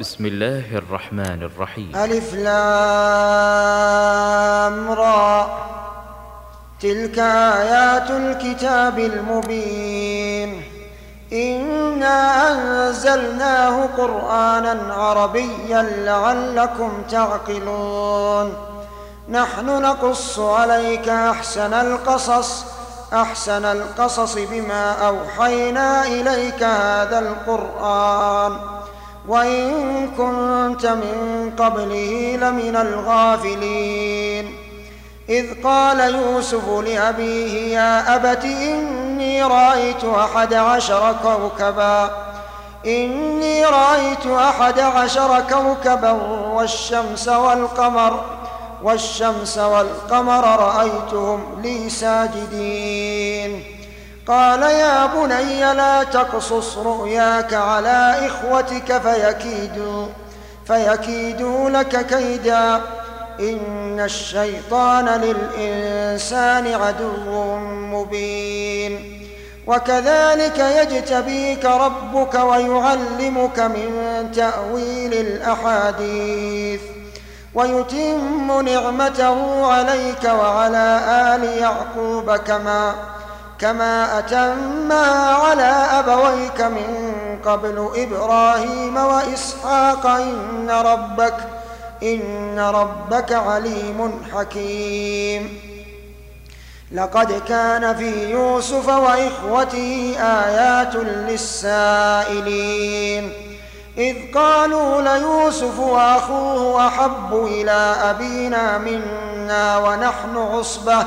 بسم الله الرحمن الرحيم. ألف لام را. تلك آيات الكتاب المبين. إنا أنزلناه قرآنا عربيا لعلكم تعقلون. نحن نقص عليك أحسن القصص أحسن القصص بما أوحينا إليك هذا القرآن. وإن كنت من قبله لمن الغافلين. إذ قال يوسف لأبيه يا أبت إني رأيت أحد عشر كوكبا. إني رأيت أحد عشر كوكبا والشمس والقمر والشمس والقمر رأيتهم لي ساجدين. قال يا بني لا تقصص رؤياك على إخوتك فيكيدوا فيكيدوا لك كيدا. إن الشيطان للإنسان عدو مبين. وكذلك يجتبيك ربك ويعلمك من تأويل الأحاديث. ويتم نعمته عليك وعلى آل يعقوب كما كما أتمها على أبويك من قبل إبراهيم وإسحاق إن ربك إن ربك عليم حكيم. لقد كان في يوسف وإخوته آيات للسائلين. إذ قالوا ليوسف وأخوه أحب إلى أبينا منا ونحن عصبة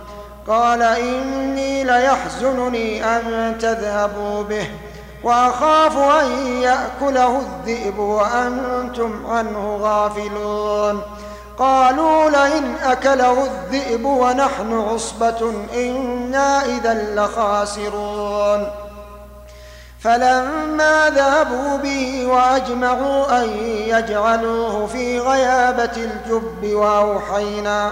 قال إني ليحزنني أن تذهبوا به وأخاف أن يأكله الذئب وأنتم عنه غافلون. قالوا لئن أكله الذئب ونحن عصبة إنا إذا لخاسرون. فلما ذهبوا به وأجمعوا أن يجعلوه في غيابة الجب وأوحينا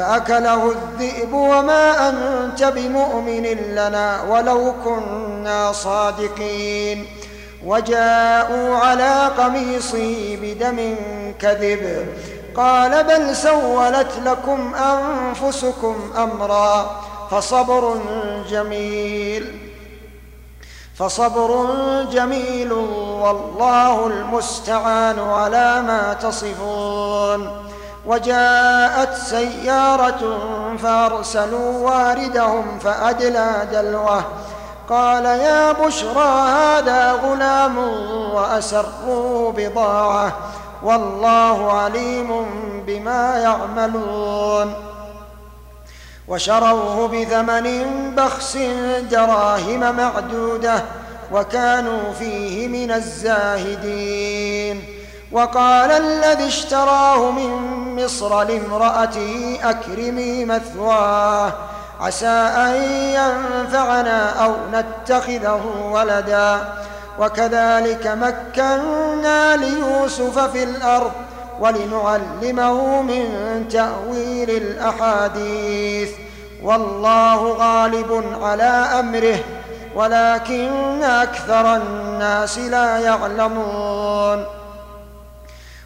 فأكله الذئب وما أنت بمؤمن لنا ولو كنا صادقين. وجاءوا على قميصه بدم كذب. قال بل سولت لكم أنفسكم أمرا. فصبر جميل. فصبر جميل والله المستعان على ما تصفون. وجاءت سيارة فأرسلوا واردهم فأدلى دلوه. قال يا بشرى هذا غلام واسروه بضاعة والله عليم بما يعملون. وشروه بثمن بخس دراهم معدودة وكانوا فيه من الزاهدين. وقال الذي اشتراه من مصر لامرأته أكرمي مثواه عسى أن ينفعنا أو نتخذه ولدا. وكذلك مكنا ليوسف في الأرض ولنعلمه من تأويل الأحاديث. والله غالب على أمره ولكن أكثر الناس لا يعلمون.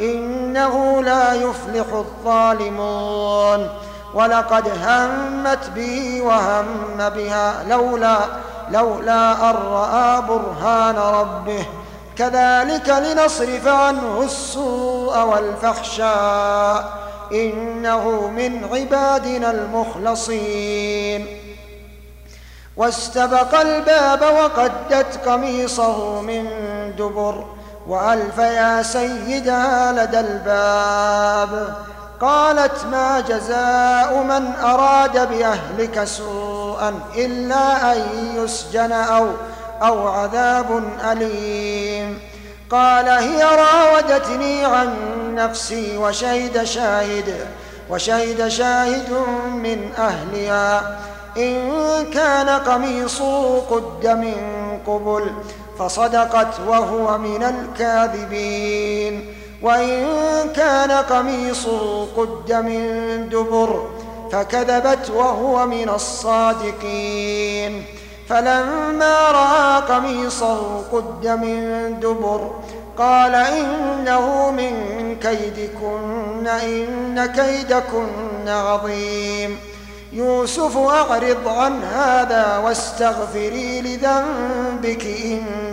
إنه لا يفلح الظالمون. ولقد همت به وهم بها لولا لولا أن رأى برهان ربه. كذلك لنصرف عنه السوء والفحشاء. إنه من عبادنا المخلصين. واستبق الباب وقدت قميصه من دبر. وألف يا سيدها لدى الباب. قالت ما جزاء من أراد بأهلك سوءا إلا أن يسجن أو أو عذاب أليم. قال هي راودتني عن نفسي وشهد شاهد وشهد شاهد من أهلها. إن كان قميصه قد من قبل فصدقت وهو من الكاذبين. وإن كان قميصه قد من دبر فكذبت وهو من الصادقين. فلما رأى قميصه قد من دبر قال إنه من كيدكن إن كيدكن عظيم. يوسف أعرض عن هذا واستغفري لذنبك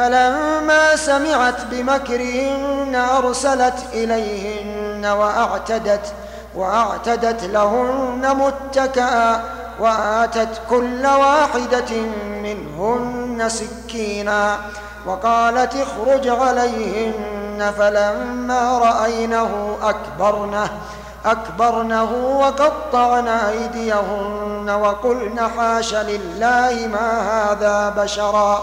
فلما سمعت بمكرهن أرسلت إليهن وأعتدت وأعتدت لهن متكئا وآتت كل واحدة منهن سكينا وقالت اخرج عليهن فلما رأينه أكبرنه أكبرنه وقطعن أيديهن وقلن حاش لله ما هذا بشرا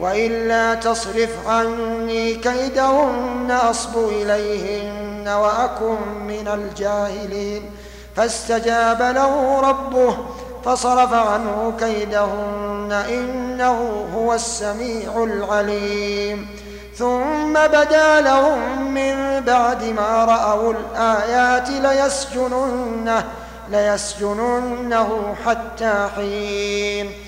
وإلا تصرف عني كيدهن أصب إليهن وأكن من الجاهلين. فاستجاب له ربه فصرف عنه كيدهن إنه هو السميع العليم. ثم بدا لهم من بعد ما رأوا الآيات ليسجننه ليسجننه حتى حين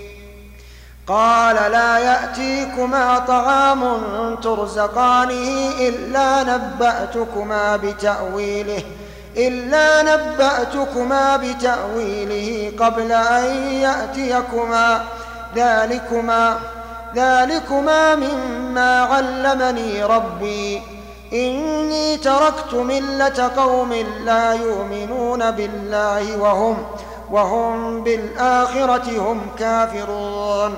قال لا يأتيكما طعام ترزقانه إلا نبأتكما بتأويله إلا نبأتكما بتأويله قبل أن يأتيكما. ذلكما ذلكما مما علمني ربي. إني تركت ملة قوم لا يؤمنون بالله وهم وهم بالآخرة هم كافرون.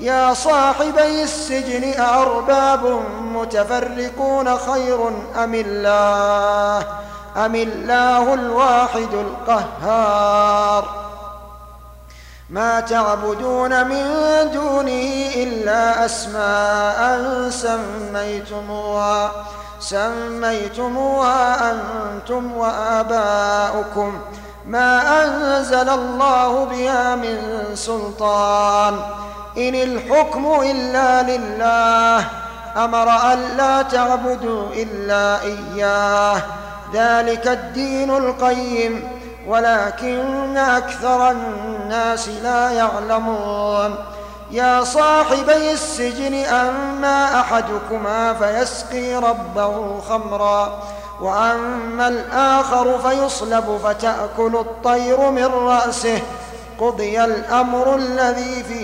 يا صاحبي السجن أأرباب متفرقون خير أم الله؟ أم الله الواحد القهار؟ ما تعبدون من دونه إلا أسماء سميتموها سميتموها أنتم وآباؤكم. ما أنزل الله بها من سلطان. إن الحكم إلا لله أمر ألا تعبدوا إلا إياه. ذلك الدين القيم ولكن أكثر الناس لا يعلمون. يا صاحبي السجن أما أحدكما فيسقي ربه خمرا وأما الآخر فيصلب فتأكل الطير من رأسه. قضي الأمر الذي فيه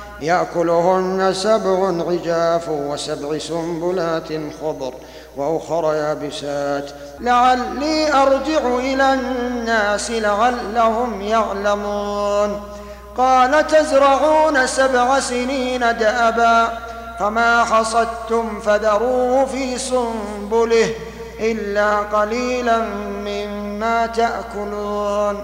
يأكلهن سبع عجاف وسبع سنبلات خضر وأخر يابسات. لعلي أرجع إلى الناس لعلهم يعلمون. قال تزرعون سبع سنين دأبا فما حصدتم فذروه في سنبله إلا قليلا مما تأكلون.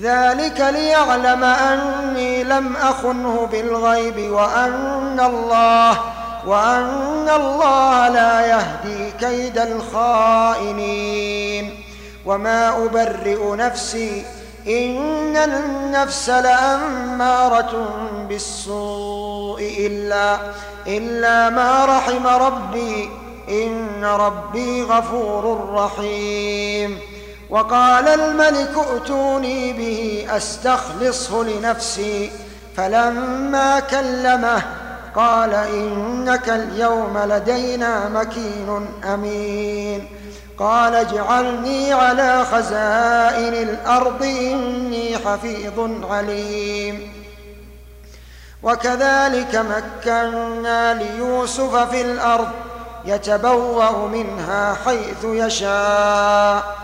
ذلك ليعلم أني لم أخنه بالغيب وأن الله وأن الله لا يهدي كيد الخائنين. وما أبرئ نفسي إن النفس لأمارة بالسوء إلا إلا ما رحم ربي إن ربي غفور رحيم. وقال الملك ائتوني به أستخلصه لنفسي فلما كلمه قال إنك اليوم لدينا مكين أمين قال اجعلني على خزائن الأرض إني حفيظ عليم وكذلك مكنا ليوسف في الأرض يتبوأ منها حيث يشاء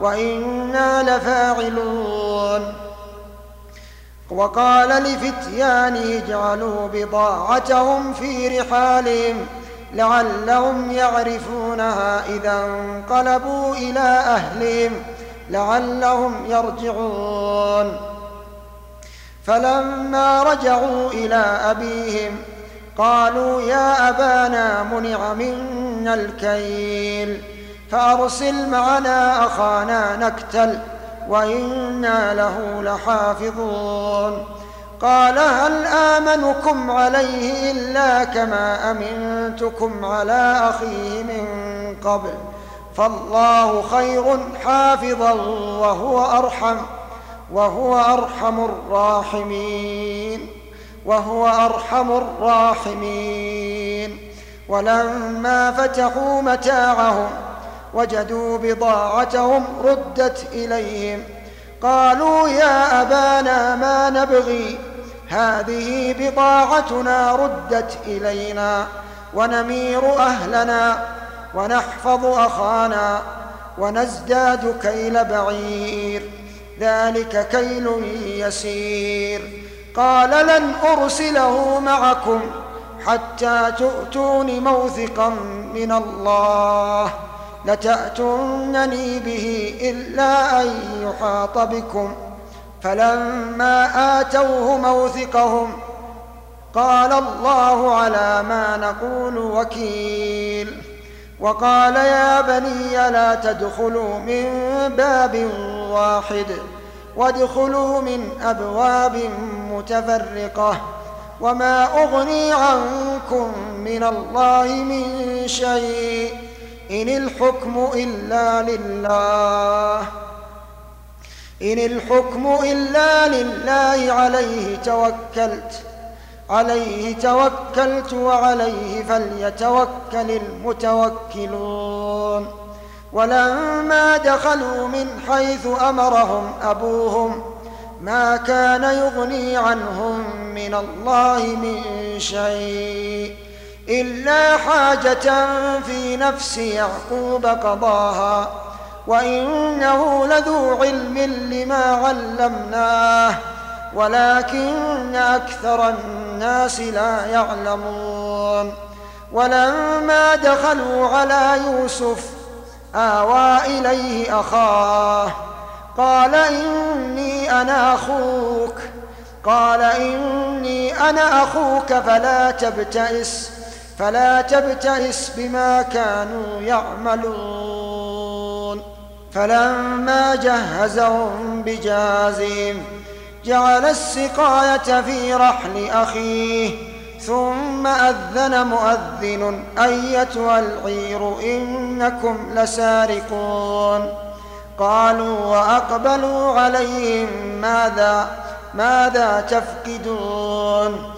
وإنا لفاعلون. وقال لفتيانه اجعلوا بضاعتهم في رحالهم لعلهم يعرفونها إذا انقلبوا إلى أهلهم لعلهم يرجعون. فلما رجعوا إلى أبيهم قالوا يا أبانا منع منا الكيل. فأرسل معنا أخانا نكتل وإنا له لحافظون. قال هل آمنكم عليه إلا كما أمنتكم على أخيه من قبل؟ فالله خير حافظا وهو أرحم وهو أرحم الراحمين وهو أرحم الراحمين. ولما فتحوا متاعهم وجدوا بضاعتهم ردت إليهم. قالوا يا أبانا ما نبغي؟ هذه بضاعتنا ردت إلينا ونمير أهلنا ونحفظ أخانا ونزداد كيل بعير. ذلك كيل يسير. قال لن أرسله معكم حتى تؤتون موثقا من الله. لتأتونني به إلا أن يحاط بكم. فلما آتوه موثقهم قال الله على ما نقول وكيل. وقال يا بني لا تدخلوا من باب واحد وادخلوا من أبواب متفرقة. وما أغني عنكم من الله من شيء. إن الحكم إلا لله. إن الحكم إلا لله عليه توكلت. عليه توكلت وعليه فليتوكل المتوكلون. ولما دخلوا من حيث أمرهم أبوهم. ما كان يغني عنهم من الله من شيء. إلا حاجة في نفس يعقوب قضاها وإنه لذو علم لما علمناه ولكن أكثر الناس لا يعلمون. ولما دخلوا على يوسف آوى إليه أخاه قال إني أنا أخوك قال إني أنا أخوك فلا تبتئس. فلا تبتئس بما كانوا يعملون. فلما جهزهم بجازهم جعل السقاية في رحل أخيه ثم أذن مؤذن أيتها العير إنكم لسارقون. قالوا وأقبلوا عليهم ماذا ماذا تفقدون؟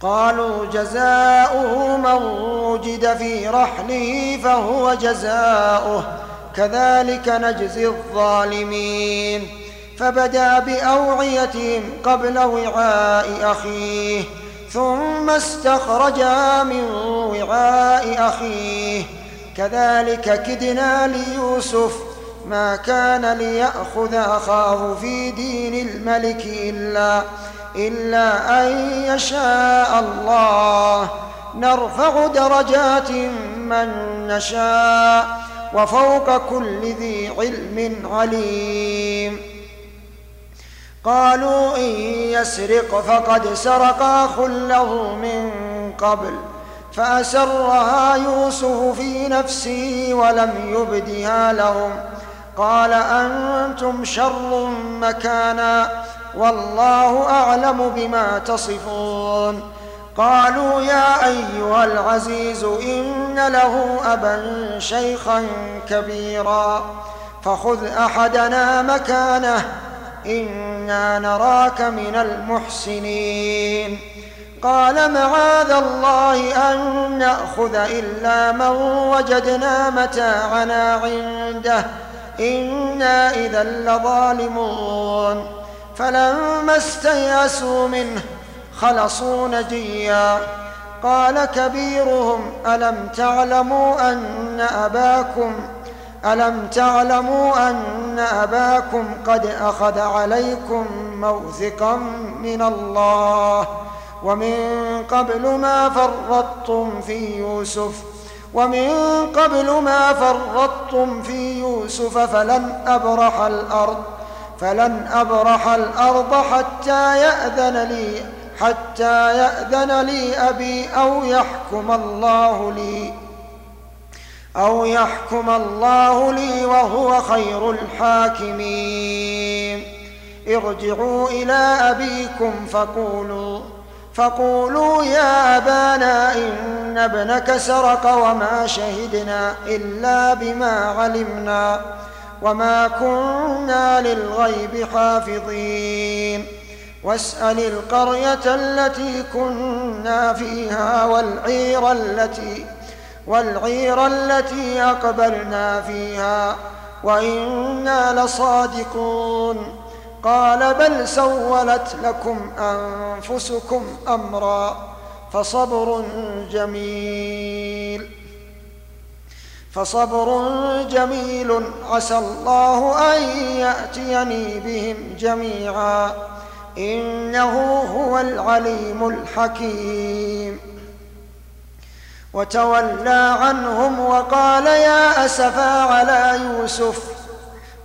قالوا جزاؤه من وجد في رحله فهو جزاؤه. كذلك نجزي الظالمين. فبدأ بأوعيتهم قبل وعاء أخيه ثم استخرجا من وعاء أخيه. كذلك كدنا ليوسف ما كان ليأخذ أخاه في دين الملك إلا إلا أن يشاء الله. نرفع درجات من نشاء وفوق كل ذي علم عليم. قالوا إن يسرق فقد سرق أخ له من قبل فأسرها يوسف في نفسه ولم يبدها لهم. قال أنتم شر مكانا. والله أعلم بما تصفون. قالوا يا أيها العزيز إن له أبا شيخا كبيرا فخذ أحدنا مكانه إنا نراك من المحسنين. قال معاذ الله أن نأخذ إلا من وجدنا متاعنا عنده إنا إذا لظالمون. فلما استيأسوا منه خلصوا نجيا. قال كبيرهم ألم تعلموا أن أباكم ألم تعلموا أن أباكم قد أخذ عليكم موثقا من الله؟ ومن قبل ما فرطتم في يوسف ومن قبل ما فرطتم في يوسف فلن أبرح الأرض. فلن أبرح الأرض حتى يأذن لي حتى يأذن لي أبي أو يحكم الله لي. أو يحكم الله لي وهو خير الحاكمين. ارجعوا إلى أبيكم فقولوا فقولوا يا أبانا إن ابنك سرق وما شهدنا إلا بما علمنا. وما كنا للغيب حافظين واسأل القرية التي كنا فيها والعير التي والعير التي أقبلنا فيها وإنا لصادقون قال بل سولت لكم أنفسكم أمرا فصبر جميل فصبر جميل عسى الله أن يأتيني بهم جميعا. إنه هو العليم الحكيم. وتولى عنهم وقال يا أسفا على يوسف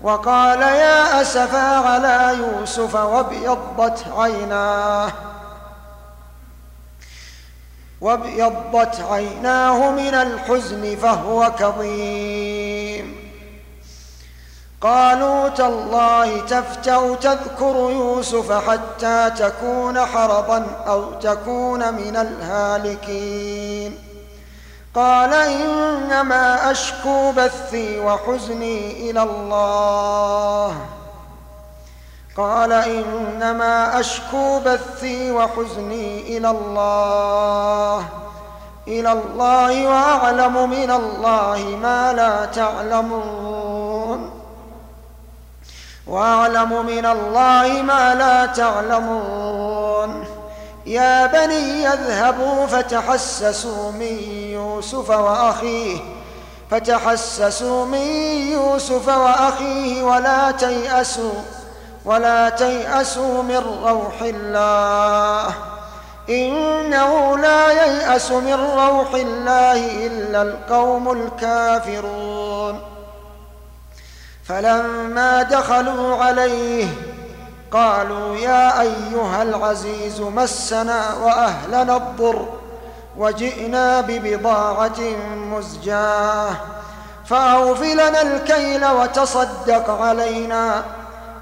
وقال يا أسفا على يوسف وابيضت عيناه. وابيضت عيناه من الحزن فهو كظيم. قالوا تالله تفتأ تذكر يوسف حتى تكون حرضا أو تكون من الهالكين. قال إنما أشكو بثي وحزني إلى الله. قال إنما أشكو بثي وحزني إلى الله إلى الله وأعلم من الله ما لا تعلمون. وأعلم من الله ما لا تعلمون. يا بني اذهبوا فتحسسوا من يوسف وأخيه فتحسسوا من يوسف وأخيه ولا تيأسوا. ولا تيأسوا من روح الله. إنه لا ييأس من روح الله إلا القوم الكافرون. فلما دخلوا عليه قالوا يا أيها العزيز مسنا وأهلنا الضر وجئنا ببضاعة مزجاة. فأوف لنا الكيل وتصدق علينا.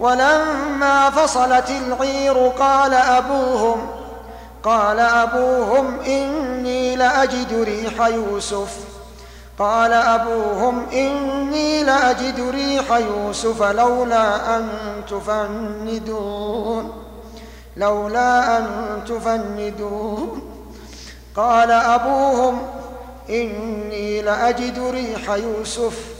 ولما فصلت العير قال أبوهم قال أبوهم إني لأجد ريح يوسف. قال أبوهم إني لأجد ريح يوسف لولا أن تفندون لولا أن تفندون. قال أبوهم إني لأجد ريح يوسف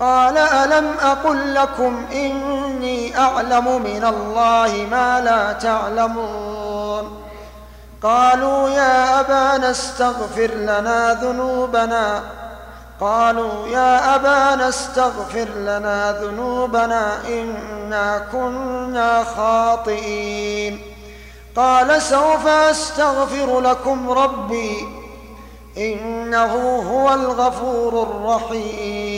قال ألم أقل لكم إني أعلم من الله ما لا تعلمون؟ قالوا يا أبانا استغفر لنا ذنوبنا. قالوا يا أبانا استغفر لنا ذنوبنا إنا كنا خاطئين. قال سوف أستغفر لكم ربي إنه هو الغفور الرحيم.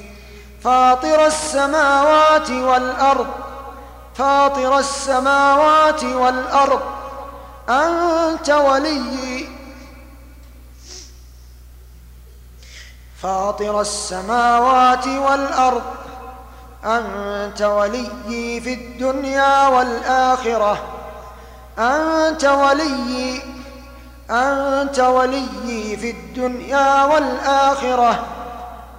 فاطر السماوات والأرض فاطر السماوات والأرض أنت وليي فاطر السماوات والأرض أنت وليي في الدنيا والآخرة. أنت وليي أنت وليي في الدنيا والآخرة.